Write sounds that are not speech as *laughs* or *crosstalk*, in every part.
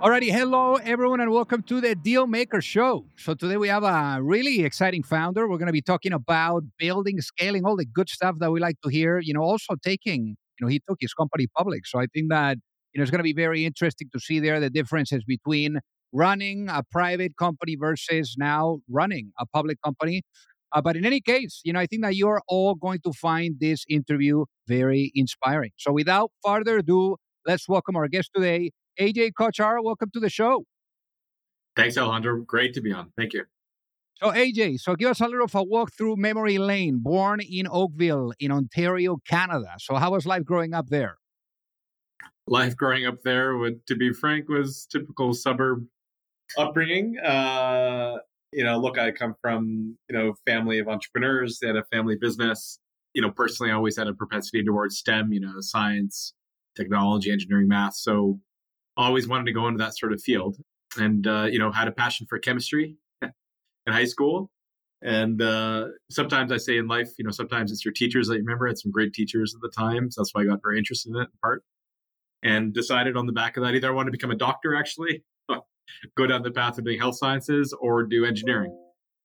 Alrighty, hello everyone, and welcome to the Deal Maker Show. So today we have a really exciting founder. We're going to be talking about building, scaling, all the good stuff that we like to hear. You know, also taking, you know, he took his company public. So I think that you know it's going to be very interesting to see there the differences between running a private company versus now running a public company. Uh, but in any case, you know, I think that you're all going to find this interview very inspiring. So without further ado, let's welcome our guest today. AJ Kochhar, welcome to the show. Thanks, Alejandro. Great to be on. Thank you. So, AJ, so give us a little of a walk through memory lane. Born in Oakville, in Ontario, Canada. So, how was life growing up there? Life growing up there, would, to be frank, was typical suburb upbringing. Uh, you know, look, I come from you know family of entrepreneurs. They had a family business. You know, personally, I always had a propensity towards STEM. You know, science, technology, engineering, math. So always wanted to go into that sort of field and uh, you know had a passion for chemistry *laughs* in high school. And uh, sometimes i say in life you know sometimes it's your teachers that you remember. I had some great teachers at the time so that's why i got very interested in it in part. And decided on the back of that either i want to become a doctor actually *laughs* go down the path of doing health sciences or do engineering.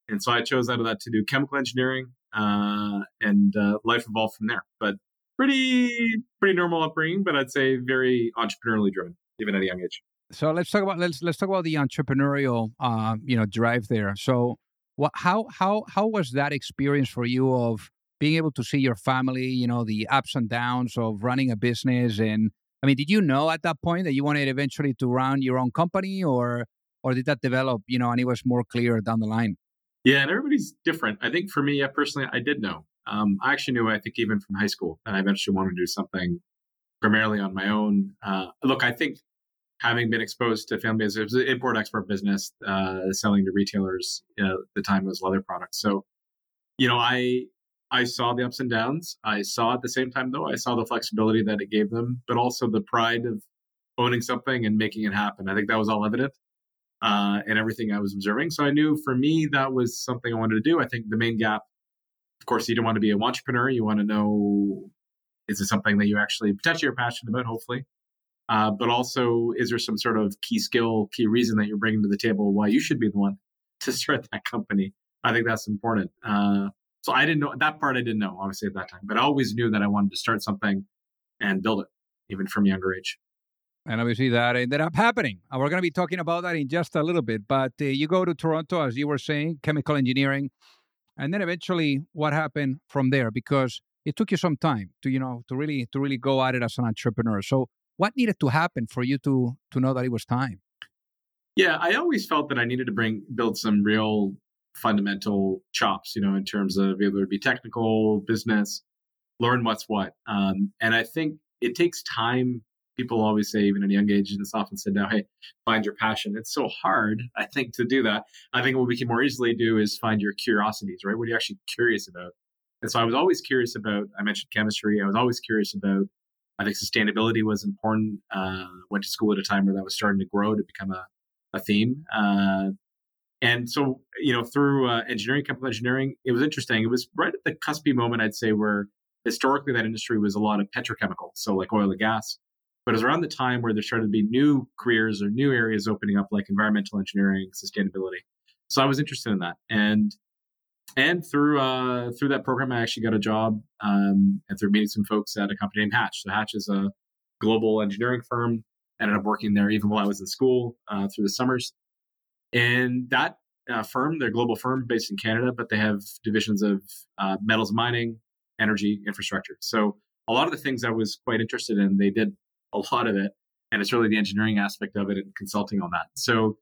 And so i chose out of that to do chemical engineering uh, and uh, life evolved from there. But pretty pretty normal upbringing but i'd say very entrepreneurially driven even at a young age. So let's talk about let's let's talk about the entrepreneurial uh, you know drive there. So what how how how was that experience for you of being able to see your family, you know, the ups and downs of running a business and I mean, did you know at that point that you wanted eventually to run your own company or or did that develop, you know, and it was more clear down the line? Yeah, and everybody's different. I think for me personally, I did know. Um, I actually knew, I think, even from high school, that I eventually wanted to do something primarily on my own. Uh, look, I think having been exposed to family business, it was an import export business, uh, selling to retailers. You know, the time was leather products. So, you know, I I saw the ups and downs. I saw at the same time though, I saw the flexibility that it gave them, but also the pride of owning something and making it happen. I think that was all evident uh, in everything I was observing. So I knew for me that was something I wanted to do. I think the main gap, of course, you don't want to be an entrepreneur. You want to know is it something that you actually potentially are passionate about, hopefully? Uh, but also, is there some sort of key skill, key reason that you're bringing to the table why you should be the one *laughs* to start that company? I think that's important. Uh, so I didn't know that part. I didn't know obviously at that time, but I always knew that I wanted to start something and build it, even from younger age. And obviously that ended up happening. And we're going to be talking about that in just a little bit. But uh, you go to Toronto, as you were saying, chemical engineering, and then eventually what happened from there? Because it took you some time to you know to really to really go at it as an entrepreneur so what needed to happen for you to to know that it was time? Yeah i always felt that i needed to bring build some real fundamental chops you know in terms of either to be technical business learn what's what. Um, and i think it takes time. People always say even at a young age and it's often said now hey find your passion. It's so hard i think to do that. I think what we can more easily do is find your curiosities right? What are you actually curious about? And so I was always curious about, I mentioned chemistry. I was always curious about, I think sustainability was important. Uh, went to school at a time where that was starting to grow to become a, a theme. Uh, and so, you know, through uh, engineering, chemical engineering, it was interesting. It was right at the cuspy moment, I'd say, where historically that industry was a lot of petrochemical, so like oil and gas. But it was around the time where there started to be new careers or new areas opening up, like environmental engineering, sustainability. So I was interested in that. And and through uh, through that program, I actually got a job um, and through meeting some folks at a company named Hatch. So Hatch is a global engineering firm. Ended up working there even while I was in school uh, through the summers. And that uh, firm, they're global firm based in Canada, but they have divisions of uh, metals mining, energy, infrastructure. So a lot of the things I was quite interested in, they did a lot of it, and it's really the engineering aspect of it and consulting on that. So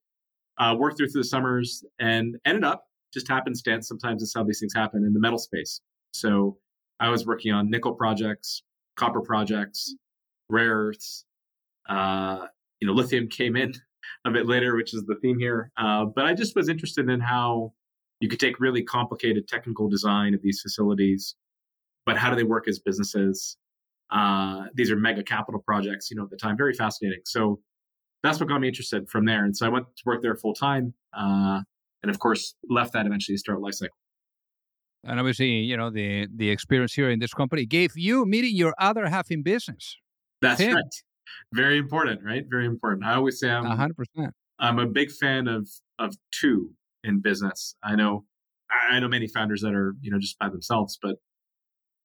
uh, worked through through the summers and ended up just happenstance. Sometimes it's how these things happen in the metal space. So I was working on nickel projects, copper projects, rare earths. Uh, you know, lithium came in a bit later, which is the theme here. Uh, but I just was interested in how you could take really complicated technical design of these facilities, but how do they work as businesses? Uh, these are mega capital projects, you know, at the time, very fascinating. So that's what got me interested from there. And so I went to work there full time, uh, and of course left that eventually to start Li-Cycle. And obviously, you know, the the experience here in this company gave you meeting your other half in business. That's right. Very important, right? Very important. I always say I'm 100%. I'm a big fan of of two in business. I know I know many founders that are, you know, just by themselves, but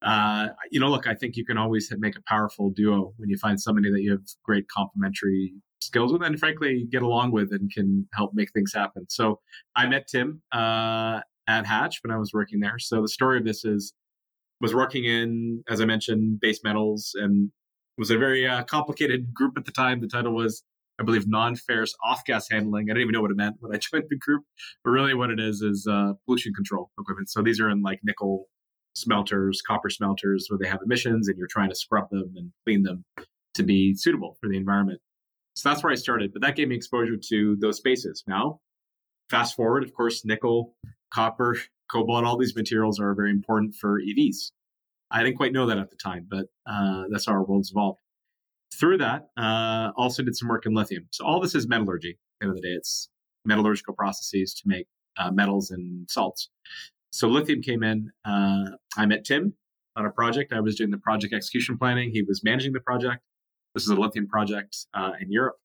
uh, you know, look, I think you can always make a powerful duo when you find somebody that you have great complementary skills with and frankly get along with and can help make things happen. So I met Tim uh, at Hatch when I was working there. So the story of this is was working in, as I mentioned, base metals and was a very uh, complicated group at the time. The title was, I believe, non-ferrous off-gas handling. I didn't even know what it meant when I *laughs* joined the group, but really what it is is uh, pollution control equipment. So these are in like nickel smelters, copper smelters, where they have emissions, and you're trying to scrub them and clean them to be suitable for the environment. So that's where I started. But that gave me exposure to those spaces. Now, fast forward, of course, nickel, copper, cobalt, all these materials are very important for EVs. I didn't quite know that at the time, but uh, that's how our world's evolved. Through that, uh, also did some work in lithium. So all this is metallurgy. At the end of the day, it's metallurgical processes to make uh, metals and salts. So lithium came in. Uh, I met Tim on a project. I was doing the project execution planning. He was managing the project. This is a lithium project uh, in Europe.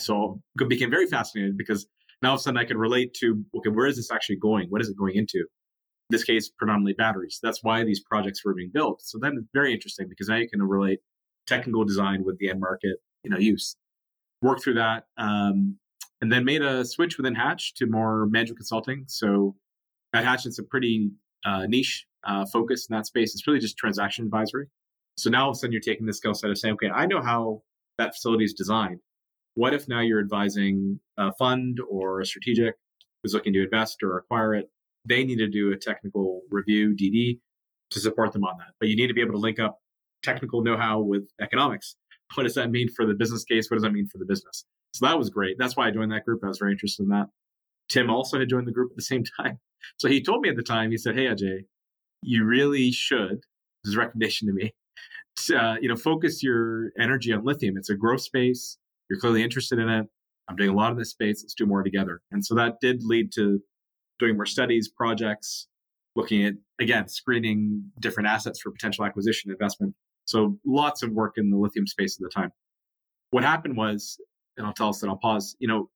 So became very fascinated because now all of a sudden I could relate to okay, where is this actually going? What is it going into? In this case, predominantly batteries. That's why these projects were being built. So then it's very interesting because now you can relate technical design with the end market, you know, use. Work through that, um, and then made a switch within Hatch to more management consulting. So at Hatch, it's a pretty uh, niche uh, focus in that space. It's really just transaction advisory. So now all of a sudden you're taking the skill set of saying, okay, I know how that facility is designed. What if now you're advising a fund or a strategic who's looking to invest or acquire it? They need to do a technical review, DD, to support them on that. But you need to be able to link up technical know how with economics. What does that mean for the business case? What does that mean for the business? So that was great. That's why I joined that group. I was very interested in that. Tim also had joined the group at the same *laughs* time. So he told me at the time, he said, Hey, Ajay, you really should, this is a recommendation to me, uh, you know, focus your energy on lithium. It's a growth space. You're clearly interested in it. I'm doing a lot of this space. Let's do more together. And so that did lead to doing more studies, projects, looking at, again, screening different assets for potential acquisition investment. So lots of work in the lithium space at the time. What happened was, and I'll tell us that I'll pause, you know,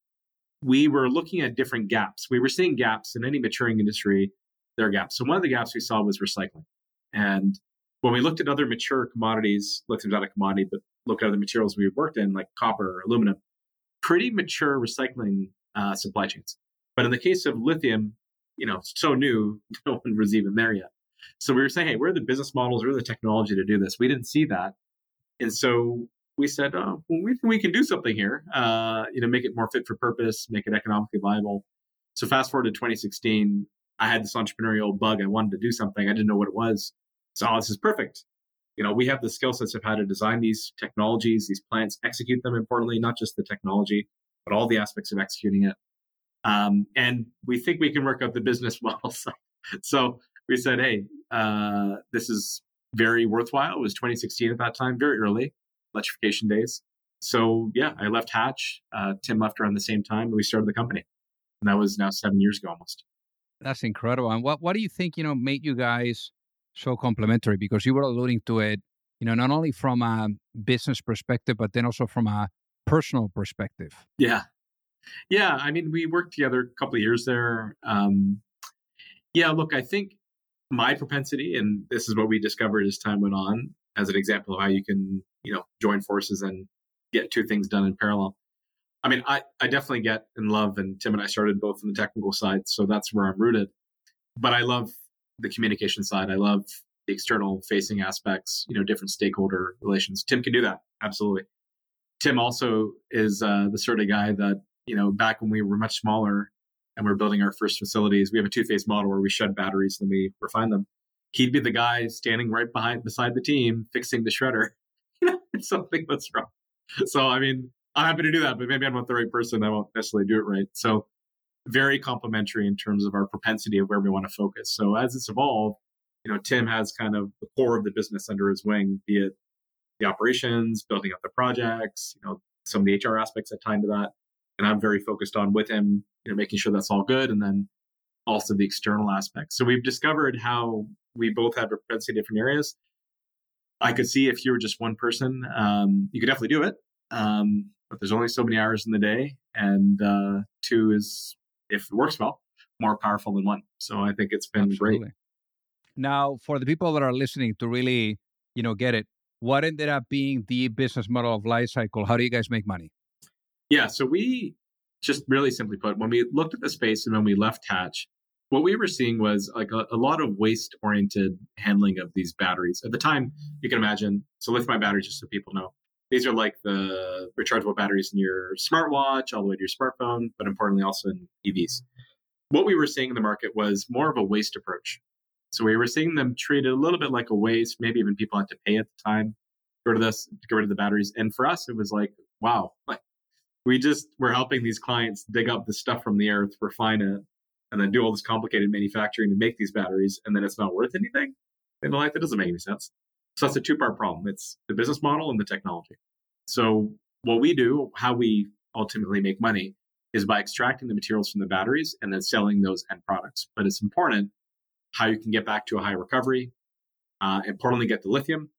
we were looking at different gaps. We were seeing gaps in any maturing industry, there are gaps. So one of the gaps we saw was recycling. And when we looked at other mature commodities, lithium's not a commodity, but look at other materials we worked in, like copper or aluminum, pretty mature recycling uh, supply chains. But in the case of lithium, you know, so new, *laughs* no one was even there yet. So we were saying, hey, where are the business models? Where are the technology to do this? We didn't see that. And so we said, oh, well, we, we can do something here, uh, you know, make it more fit for purpose, make it economically viable. So fast forward to 2016, I had this entrepreneurial bug. I wanted to do something. I didn't know what it was. So oh, this is perfect. You know, we have the skill sets of how to design these technologies, these plants, execute them importantly, not just the technology, but all the aspects of executing it. Um, and we think we can work out the business *laughs* model. So, we said, hey, uh, this is very worthwhile. It was 2016 at that time, very early electrification days. So yeah, I left Hatch. Uh, Tim left around the same time, and we started the company. And that was now seven years ago almost. That's incredible. And what what do you think you know made you guys so complementary? Because you were alluding to it, you know, not only from a business perspective, but then also from a personal perspective. Yeah, yeah. I mean, we worked together a couple of years there. Um, yeah, look, I think my propensity, and this is what we discovered as time went on, as an example of how you can, you know, join forces and get two things done in parallel. I mean, I, I definitely get in love, and Tim and I started both on the technical side, so that's where I'm rooted. But I love the communication side. I love the external facing aspects, you know, different stakeholder relations. Tim can do that. Absolutely. Tim also is uh, the sort of guy that, you know, back when we were much smaller and we are building our first facilities, we have a two phase model where we shed batteries and we refine them he'd be the guy standing right behind beside the team fixing the shredder *laughs* if something was wrong. So I mean, I'm happy to do that, but maybe I'm not the right person. I won't necessarily do it right. So very complementary in terms of our propensity of where we want to focus. So as it's evolved, you know, Tim has kind of the core of the business under his wing, be it the operations, building up the projects, you know, some of the HR aspects that tie into that. And I'm very focused on with him, you know, making sure that's all good. And then also the external aspects. So we've discovered how we both have propensity in different areas. I could see if you were just one person, um, you could definitely do it. Um, but there's only so many hours in the day. And uh, two is, if it works well, more powerful than one. So I think it's been Absolutely. great. Now, for the people that are listening to really, you know, get it, what ended up being the business model of Li-Cycle? How do you guys make money? Yeah, so we just really simply put, when we looked at the space and when we left Hatch, what we were seeing was like a, a lot of waste oriented handling of these batteries. At the time, you can imagine, so lithium ion batteries, just so people know, these are like the rechargeable batteries in your smartwatch, all the way to your smartphone, but importantly also in EVs. What we were seeing in the market was more of a waste approach. So we were seeing them treated a little bit like a waste. Maybe even people had to pay at the time to go to this to get rid of the batteries. And for us, it was like, wow, like we just were helping these clients dig up the stuff from the earth, refine it, and then do all this complicated manufacturing to make these batteries, and then it's not worth anything. And like that doesn't make any sense. So that's a two-part problem. It's the business model and the technology. So what we do, how we ultimately make money, is by extracting the materials from the batteries and then selling those end products. But it's important how you can get back to a high recovery. Uh, importantly, get the lithium.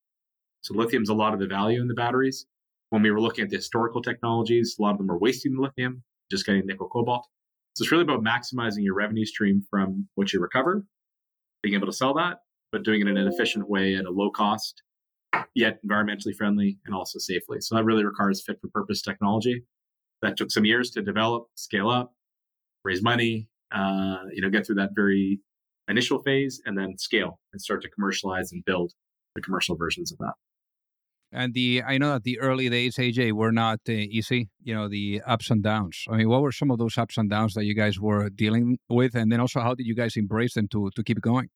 So lithium is a lot of the value in the batteries. When we were looking at the historical technologies, a lot of them are wasting the lithium, just getting nickel cobalt. So it's really about maximizing your revenue stream from what you recover, being able to sell that, but doing it in an efficient way at a low cost, yet environmentally friendly and also safely. So that really requires fit for purpose technology. That took some years to develop, scale up, raise money, uh, you know, get through that very initial phase and then scale and start to commercialize and build the commercial versions of that. And the I know that the early days, AJ, were not uh, easy. You know, the ups and downs. I mean, what were some of those ups and downs that you guys were dealing with, and then also how did you guys embrace them to to keep going?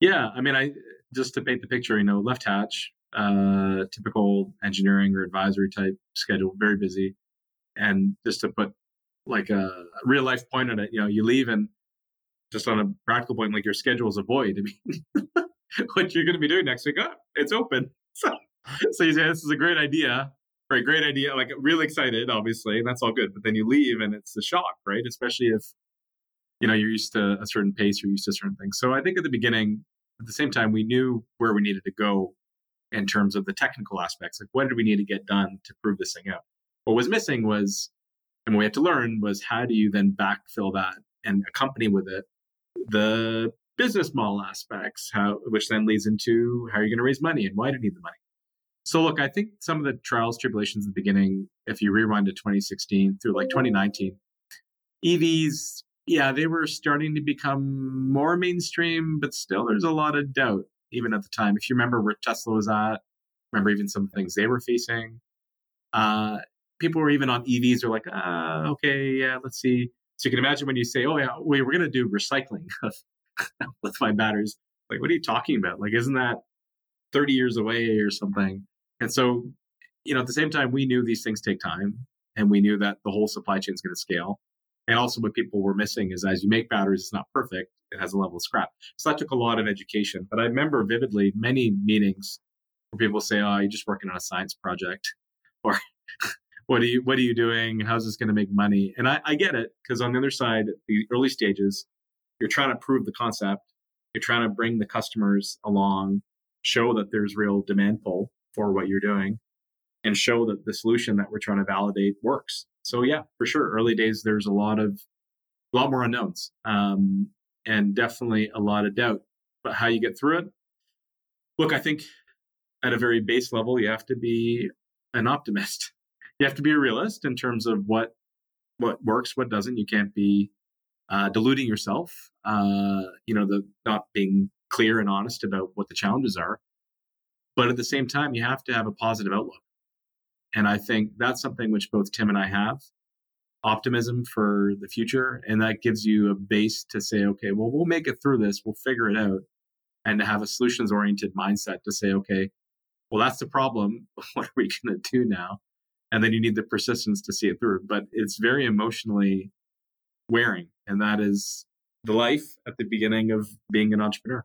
Yeah, I mean, I just to paint the picture, you know, left hatch, uh, typical engineering or advisory type schedule, very busy, and just to put like a real life point on it, you know, you leave and just on a practical point, like your schedule is a void. I mean, *laughs* what you're going to be doing next week? Oh, it's open. *laughs* So, so you say this is a great idea, right? Great idea. Like really excited, obviously, and that's all good. But then you leave, and it's a shock, right? Especially if you know you're used to a certain pace, you're used to certain things. So I think at the beginning, at the same time, we knew where we needed to go in terms of the technical aspects. Like, what did we need to get done to prove this thing out? What was missing was, and what we had to learn was how do you then backfill that and accompany with it the business model aspects, how which then leads into how are you're going to raise money and why do you need the money. So look, I think some of the trials, tribulations at the beginning, if you rewind to 2016 through like 2019, EVs, yeah, they were starting to become more mainstream, but still there's a lot of doubt, even at the time. If you remember where Tesla was at, remember even some things they were facing. Uh, people were even on EVs are like, ah, okay, yeah, let's see. So you can imagine when you say, "Oh yeah, we we're going to do recycling *laughs* with my batteries." Like, what are you talking about? Like, isn't that 30 years away or something? And so, you know, at the same time, we knew these things take time, and we knew that the whole supply chain is going to scale. And also, what people were missing is as you make batteries, it's not perfect; it has a level of scrap. So that took a lot of education. But I remember vividly many meetings where people say, "Oh, you're just working on a science project," *laughs* or what are you what are you doing? How's this going to make money? And i, I get it because on the other side the early stages you're trying to prove the concept. You're trying to bring the customers along show that there's real demand pull for what you're doing and show that the solution that we're trying to validate works so yeah for sure early days there's a lot of a lot more unknowns um, and definitely a lot of doubt but how you get through it look i think at a very base level you have to be an optimist *laughs* you have to be a realist in terms of what what works, what doesn't. You can't be uh, deluding yourself. Uh, you know, the not being clear and honest about what the challenges are. But at the same time, you have to have a positive outlook. And I think that's something which both Tim and I have optimism for the future. And that gives you a base to say, okay, well, we'll make it through this, we'll figure it out. And to have a solutions oriented mindset to say, okay, well, that's the problem. *laughs* What are we going to do now? and then you need the persistence to see it through. But it's very emotionally wearing, and that is the life at the beginning of being an entrepreneur.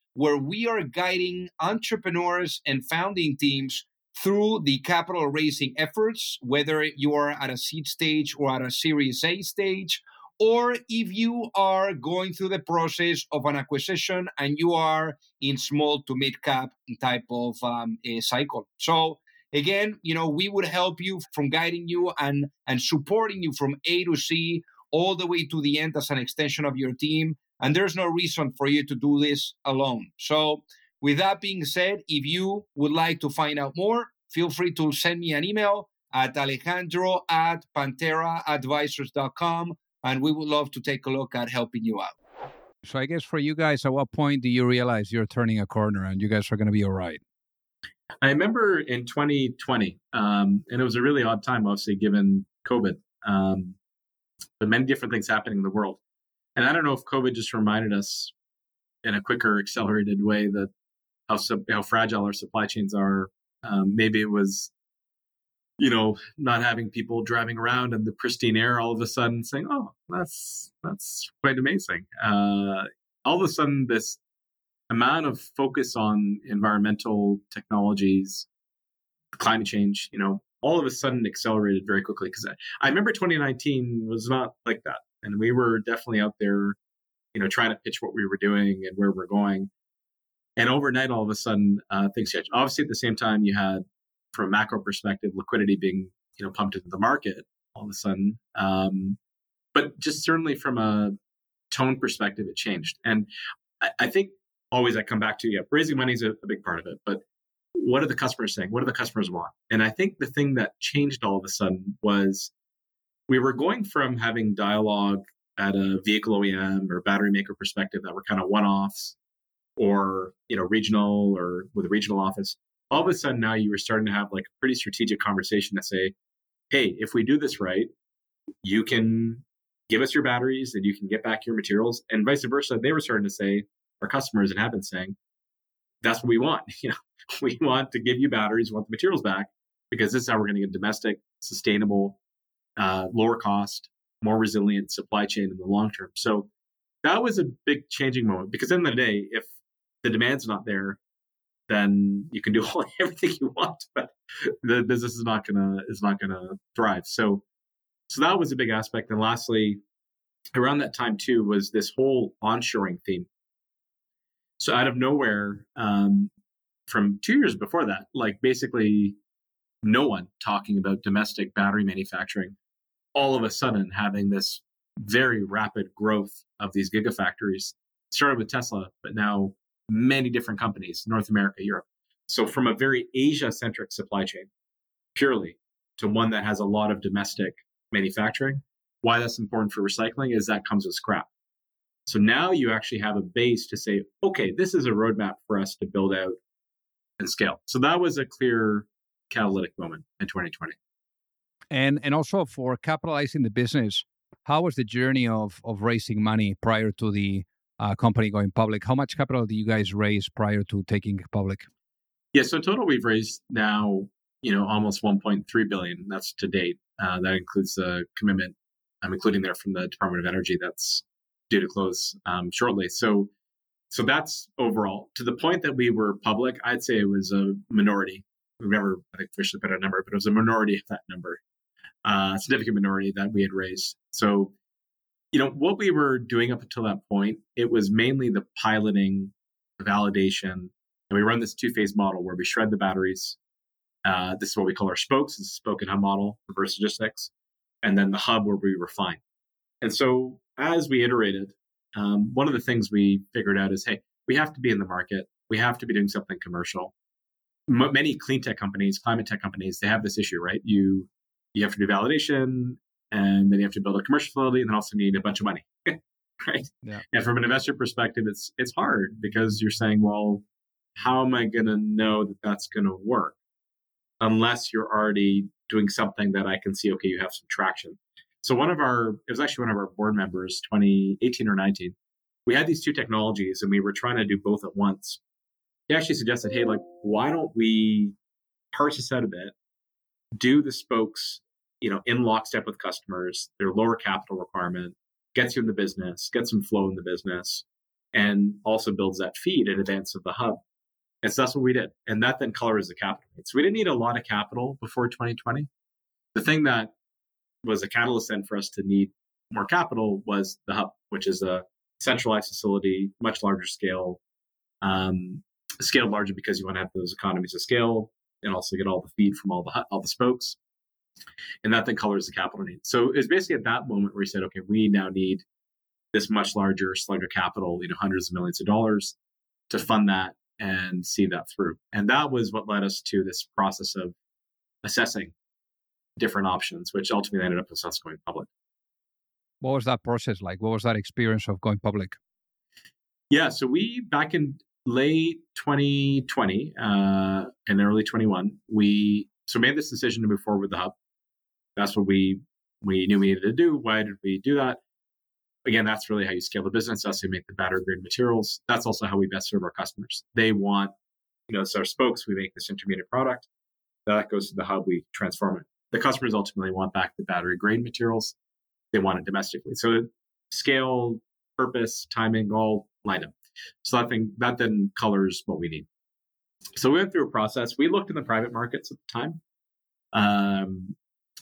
where we are guiding entrepreneurs and founding teams through the capital raising efforts, whether you are at a seed stage or at a Series A stage, or if you are going through the process of an acquisition and you are in small to mid cap type of um, cycle. So again, you know, we would help you from guiding you and and supporting you from A to C all the way to the end as an extension of your team and there's no reason for you to do this alone. So, with that being said, if you would like to find out more, feel free to send me an email at alejandro at pantheraadvisors.com, and we would love to take a look at helping you out. So, I guess for you guys, at what point do you realize you're turning a corner and you guys are going to be all right? I remember in 2020, um, and it was a really odd time, obviously, given COVID, um, but many different things happening in the world. And I don't know if COVID just reminded us in a quicker, accelerated way that how how fragile our supply chains are. Um, maybe it was, you know, not having people driving around in the pristine air all of a sudden saying, "Oh, that's that's quite amazing." Uh, all of a sudden, this amount of focus on environmental technologies, climate change, you know, all of a sudden accelerated very quickly. Because I, I remember 2019 was not like that and we were definitely out there you know trying to pitch what we were doing and where we're going. And overnight all of a sudden uh, things changed obviously at the same time you had from a macro perspective liquidity being you know pumped into the market all of a sudden um, but just certainly from a tone perspective it changed. And i, I think always i come back to yeah raising money is a, a big part of it but what are the customers saying? What do the customers want? And i think the thing that changed all of a sudden was we were going from having dialogue at a vehicle OEM or battery maker perspective that were kind of one offs or you know regional or with a regional office all of a sudden now you were starting to have like a pretty strategic conversation that say hey if we do this right you can give us your batteries and you can get back your materials and vice versa they were starting to say our customers and have been saying that's what we want *laughs* you know? We want to give you batteries we want the materials back because this is how we're going to get domestic sustainable uh, lower cost, more resilient supply chain in the long term. So that was a big changing moment because at the end of the day, if the demand's not there, then you can do *laughs* all, everything you want, but the business is not gonna is not gonna thrive. So so that was a big aspect. And lastly, around that time too was this whole onshoring theme. So out of nowhere, um, from two years before that, like basically no one talking about domestic battery manufacturing all of a sudden having this very rapid growth of these gigafactories. Started with Tesla, but now many different companies, North America, Europe. So from a very Asia centric supply chain, purely to one that has a lot of domestic manufacturing. Why that's important for recycling is that comes with scrap. So now you actually have a base to say, okay, this is a roadmap for us to build out and scale. So that was a clear catalytic moment in 2020 and and also for capitalizing the business how was the journey of of raising money prior to the uh, company going public? How much capital do you guys raise prior to taking public? Yeah so in total we've raised now you know almost 1.3 billion. That's to date. Uh, that includes the commitment i'm including there from the department of energy that's due to close um, shortly. So so that's overall. To the point that we were public i'd say it was a minority. We've never i think officially put a number but it was a minority of that number uh, significant minority that we had raised. So, you know, what we were doing up until that point, it was mainly the piloting, the validation, and we run this two phase model where we shred the batteries Uh, this is what we call our spokes. Is a spoke and hub model, reverse logistics, and then the hub where we refine. And so as we iterated, um, one of the things we figured out is, hey, we have to be in the market. We have to be doing something commercial. Many clean tech companies, climate tech companies, they have this issue, right? You you have to do validation, and then you have to build a commercial facility, and then also need a bunch of money, *laughs* right? Yeah. And from an investor perspective, it's it's hard because you're saying, well, how am I going to know that that's going to work unless you're already doing something that I can see? Okay, you have some traction. So one of our it was actually one of our board members, 2018 or 19. We had these two technologies, and we were trying to do both at once. He actually suggested, hey, like, why don't we parse this out a bit, do the spokes you know, in lockstep with customers, their lower capital requirement gets you in the business, gets some flow in the business, and also builds that feed in advance of the hub. And so that's what we did. And that then colors the capital. So we didn't need a lot of capital before 2020. The thing that was a catalyst then for us to need more capital was the hub, which is a centralized facility, much larger scale, um, scaled larger because you want to have those economies of scale and also get all the feed from all the all the spokes and that then colors the capital need. So it's basically at that moment where we said, okay, we now need this much larger slug of capital, you know, hundreds of millions of dollars to fund that and see that through. And that was what led us to this process of assessing different options, which ultimately ended up with us going public. What was that process like? What was that experience of going public? Yeah, so we back in late 2020 uh, and early 21, we so made this decision to move forward with the hub. That's what we we knew we needed to do. Why did we do that? Again, that's really how you scale the business. That's how you make the battery grade materials. That's also how we best serve our customers. They want, you know, so our spokes, we make this intermediate product. That goes to the hub, we transform it. The customers ultimately want back the battery grade materials. They want it domestically. So scale, purpose, timing, all line up. So I think that then colors what we need. So we went through a process. We looked in the private markets at the time. Um,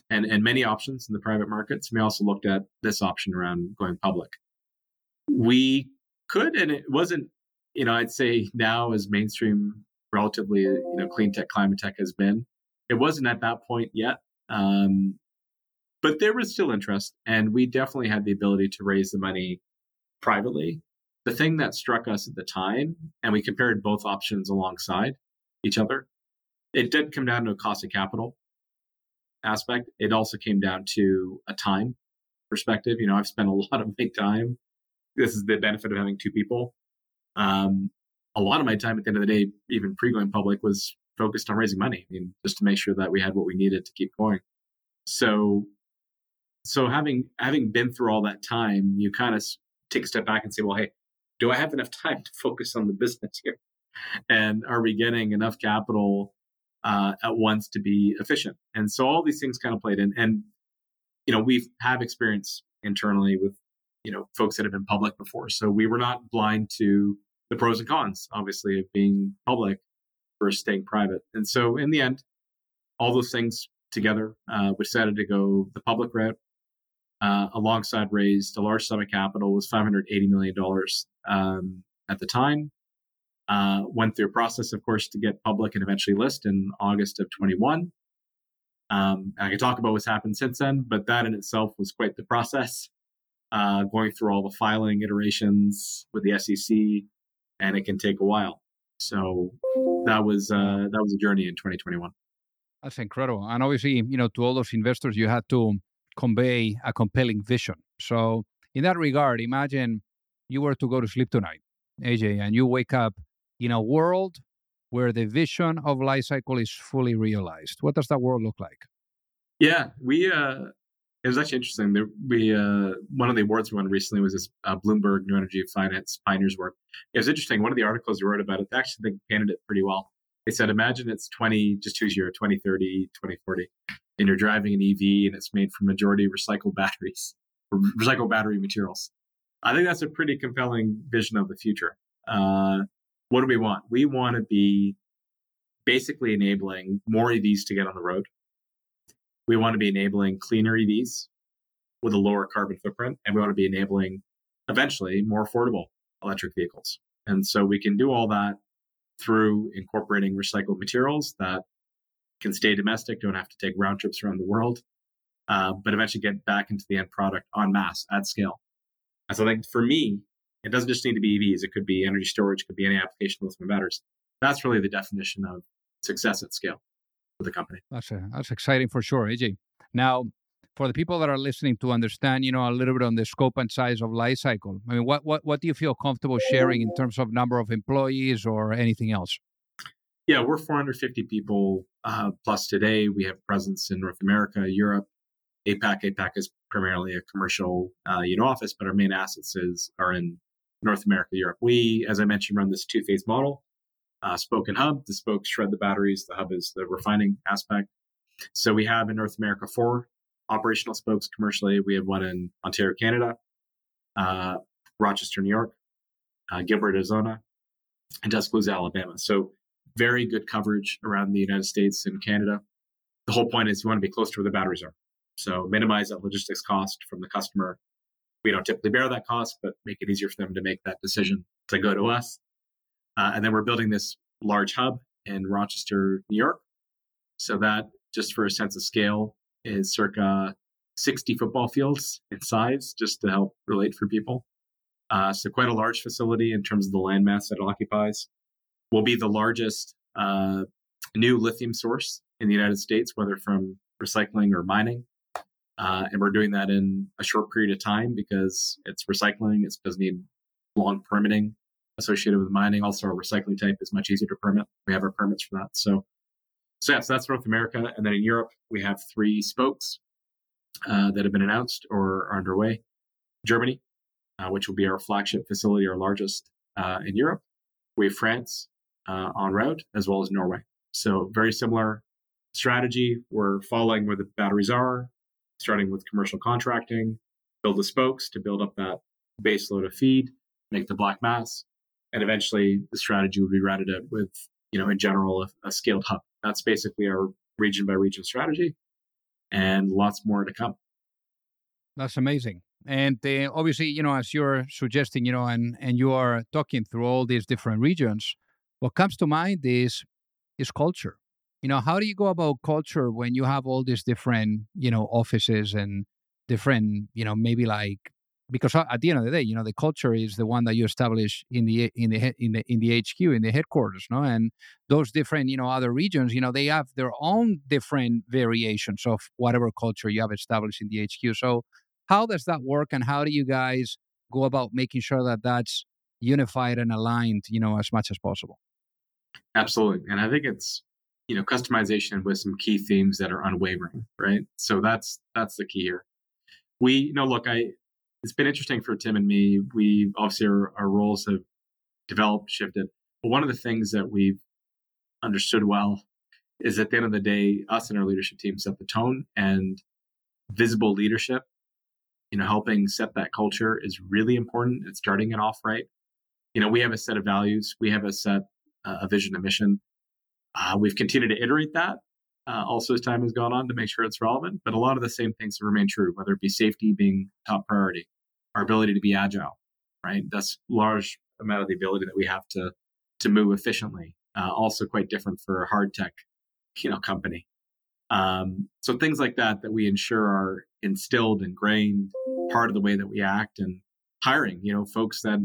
and, and many options in the private markets. We also looked at this option around going public. We could, and it wasn't, you know, I'd say now as mainstream, relatively, you know, clean tech, climate tech has been, it wasn't at that point yet. Um, but there was still interest, and we definitely had the ability to raise the money privately. The thing that struck us at the time, and we compared both options alongside each other, it did come down to a cost of capital aspect. It also came down to a time perspective. You know, I've spent a *laughs* lot of my time. This is the benefit of having two people. Um, a lot of my time at the end of the day, even pre going public, was focused on raising money. I mean, just to make sure that we had what we needed to keep going. So, so having having been through all that time, you kind of take a step back and say, well, hey, do I have enough time to focus on the business here? And are we getting enough capital uh, at once to be efficient. And so all these things kind of played in. And, you know, we have experience internally with, you know, folks that have been public before. So we were not blind to the pros and cons, obviously, of being public versus staying private. And so in the end, all those things together, uh, we decided to go the public route. Uh, alongside raised a large sum of capital was $580 million um, at the time uh, went through a process, of course, to get public and eventually list in August of 21. Um, I can talk about what's happened since then, but that in itself was quite the process, uh, going through all the filing iterations with the SEC, and it can take a while. So that was uh, that was a journey in 2021. That's incredible, and obviously, you know, to all those investors, you had to convey a compelling vision. So, in that regard, imagine you were to go to sleep tonight, AJ, and you wake up in a world where the vision of Li-Cycle is fully realized? What does that world look like? Yeah, we uh, it was actually interesting. There, we uh, one of the awards we won recently was this uh, Bloomberg New Energy Finance Pioneers Award. It was interesting. One of the articles we wrote about it, actually they painted it pretty well. They said, imagine it's 20, just choose your 2030, 2040, and you're driving an EV and it's made from majority recycled batteries, *laughs* recycled battery materials. I think that's a pretty compelling vision of the future. Uh, what do we want? We want to be basically enabling more EVs to get on the road. We want to be enabling cleaner EVs with a lower carbon footprint, and we want to be enabling eventually more affordable electric vehicles. And so we can do all that through incorporating recycled materials that can stay domestic, don't have to take round trips around the world, uh, but eventually get back into the end product en masse at scale. And so I think for me, it doesn't just need to be EVs. It could be energy storage, it could be any application with lithium batteries. That's really the definition of success at scale for the company. That's a, that's exciting for sure, AJ. Now, for the people that are listening to understand, you know, a little bit on the scope and size of Li-Cycle. I mean, what what what do you feel comfortable sharing in terms of number of employees or anything else? Yeah, we're 450 people uh, plus today. We have presence in North America, Europe, APAC. APAC is primarily a commercial, uh, you know, office, but our main assets is are in North America, Europe. We, as I mentioned, run this two phase model uh, spoke and hub. The spokes shred the batteries, the hub is the refining aspect. So we have in North America four operational spokes commercially. We have one in Ontario, Canada, uh, Rochester, New York, uh, Gilbert, Arizona, and Tuscaloosa, Alabama. So very good coverage around the United States and Canada. The whole point is you want to be close to where the batteries are. So minimize that logistics cost from the customer. We don't typically bear that cost, but make it easier for them to make that decision to go to us. Uh, and then we're building this large hub in Rochester, New York. So that, just for a sense of scale, is circa 60 football fields in size, just to help relate for people. Uh, so quite a large facility in terms of the land mass that it occupies. Will be the largest uh, new lithium source in the United States, whether from recycling or mining. Uh, and we're doing that in a short period of time because it's recycling. It doesn't need long permitting associated with mining. Also, our recycling type is much easier to permit. We have our permits for that. So, so yeah, so that's North America. And then in Europe, we have three spokes uh, that have been announced or are underway. Germany, uh, which will be our flagship facility, our largest uh, in Europe. We have France uh, on route, as well as Norway. So very similar strategy. We're following where the batteries are, starting with commercial contracting, build the spokes to build up that base load of feed, make the black mass, and eventually the strategy would be rounded out with, you know, in general, a, a scaled hub. That's basically our region by region strategy, and lots more to come. That's amazing. And uh, obviously, you know, as you're suggesting, you know, and and you are talking through all these different regions, what comes to mind is is culture. You know, how do you go about culture when you have all these different, you know, offices and different, you know, maybe like because at the end of the day, you know, the culture is the one that you establish in the in the in the in the HQ in the headquarters, no, and those different, you know, other regions, you know, they have their own different variations of whatever culture you have established in the HQ. So, how does that work, and how do you guys go about making sure that that's unified and aligned, you know, as much as possible? Absolutely, and I think it's you know customization with some key themes that are unwavering, right? So that's that's the key here. We, you know, look, I it's been interesting for Tim and me. We obviously our, our roles have developed, shifted. But one of the things that we've understood well is at the end of the day, us and our leadership team set the tone and visible leadership, you know, helping set that culture is really important. It's starting it off right. You know, we have a set of values, we have a set, a vision, a mission. Uh, we've continued to iterate that uh, also as time has gone on to make sure it's relevant. But a lot of the same things remain true, whether it be safety being top priority, our ability to be agile, right? That's large amount of the ability that we have to to move efficiently. Uh, also quite different for a hard tech, you know, company. Um, so things like that that we ensure are instilled, ingrained, part of the way that we act, and hiring, you know, folks that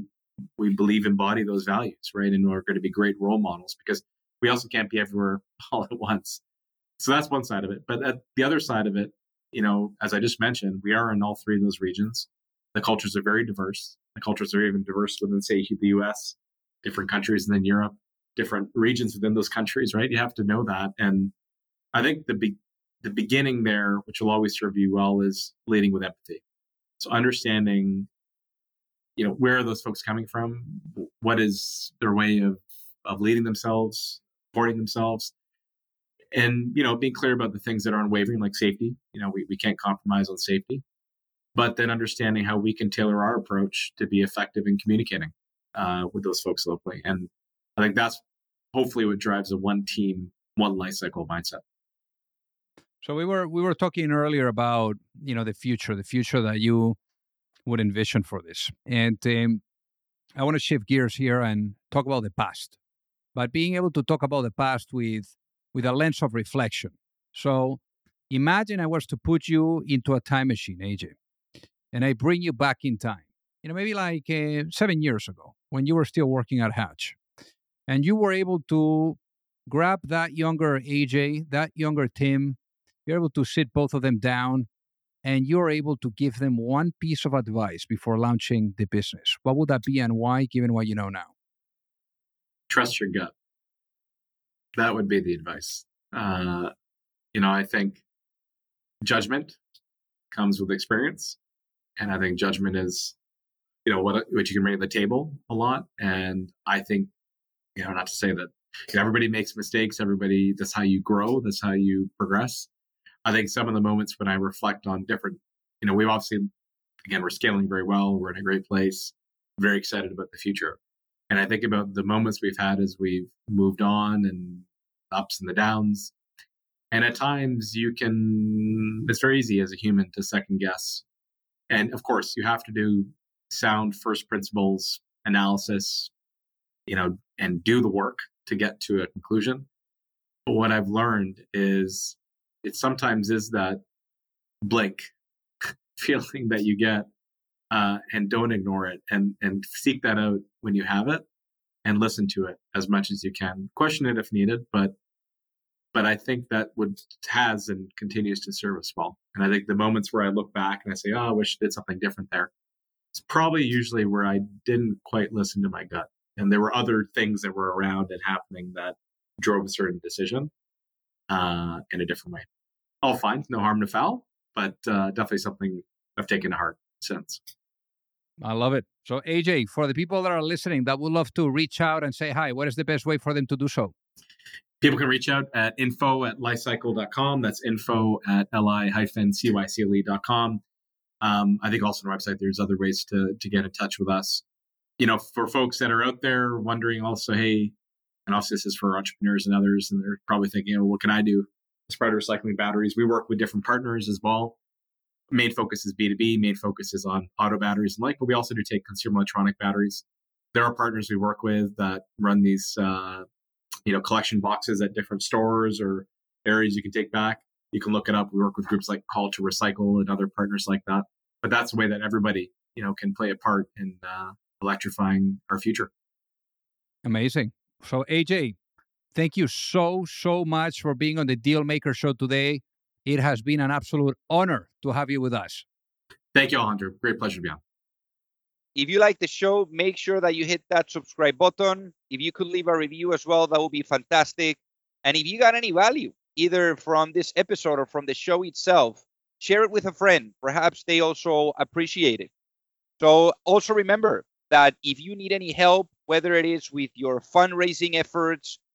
we believe embody those values, right, and are going to be great role models because we also can't be everywhere *laughs* all at once. So that's one side of it. But at the other side of it, you know, as I just mentioned, we are in all three of those regions. The cultures are very diverse. The cultures are even diverse within, say, the US, different countries, and then Europe, different regions within those countries, right? You have to know that. And I think the be- the beginning there, which will always serve you well, is leading with empathy. So understanding, you know, where are those folks coming from? What is their way of of leading themselves, supporting themselves, and you know being clear about the things that are unwavering like safety. You know we, we can't compromise on safety but then understanding how we can tailor our approach to be effective in communicating uh, with those folks locally. And i think that's hopefully what drives a one team one Li-Cycle mindset. So we were we were talking earlier about you know the future the future that you would envision for this and um, i want to shift gears here and talk about the past but being able to talk about the past with with a lens of reflection. So imagine I was to put you into a time machine, AJ, and I bring you back in time. You know, maybe like uh, seven years ago when you were still working at Hatch, and you were able to grab that younger AJ, that younger Tim. You're able to sit both of them down and you're able to give them one piece of advice before launching the business. What would that be and why, given what you know now? Trust your gut. That would be the advice. Uh, you know, I think judgment comes with experience. And I think judgment is, you know, what, what you can bring to the table a lot. And I think, you know, not to say that you know, everybody makes mistakes, everybody, that's how you grow, that's how you progress. I think some of the moments when I reflect on different, you know, we've obviously, again, we're scaling very well. We're in a great place, very excited about the future. And I think about the moments we've had as we've moved on and ups and the downs. And at times you can, it's very easy as a human to second guess. And of course, you have to do sound first principles analysis, you know, and do the work to get to a conclusion. But what I've learned is it sometimes is that blink *laughs* feeling that you get uh, and don't ignore it and and seek that out when you have it and listen to it as much as you can. Question it if needed but but i think that would has and continues to serve us well. And i think the moments where i look back and i say oh i wish i did something different there it's probably usually where i didn't quite listen to my gut. And there were other things that were around and happening that drove a certain decision uh, in a different way all fine, no harm, no foul, but uh, definitely something I've taken to heart since. I love it. So, AJ, for the people that are listening that would love to reach out and say hi, what is the best way for them to do so? People can reach out at info at li-cycle.com. That's info at li-cycle.com. Um, I think also on our website, there's other ways to, to get in touch with us. You know, for folks that are out there wondering also, hey, and also this is for entrepreneurs and others, and they're probably thinking, oh, what can I do? Spreader recycling batteries. We work with different partners as well. Main focus is B2B, main focus is on auto batteries and like, but we also do take consumer electronic batteries. There are partners we work with that run these, uh, you know, collection boxes at different stores or areas you can take back. You can look it up. We work with groups like Call2Recycle and other partners like that. But that's the way that everybody, you know, can play a part in uh, electrifying our future. Amazing. So, AJ, Thank you so, so much for being on the Dealmaker Show today. It has been an absolute honor to have you with us. Thank you, Alejandro. Great pleasure to be on. If you like the show, make sure that you hit that subscribe button. If you could leave a review as well, that would be fantastic. And if you got any value, either from this episode or from the show itself, share it with a friend. Perhaps they also appreciate it. So also remember that if you need any help, whether it is with your fundraising efforts,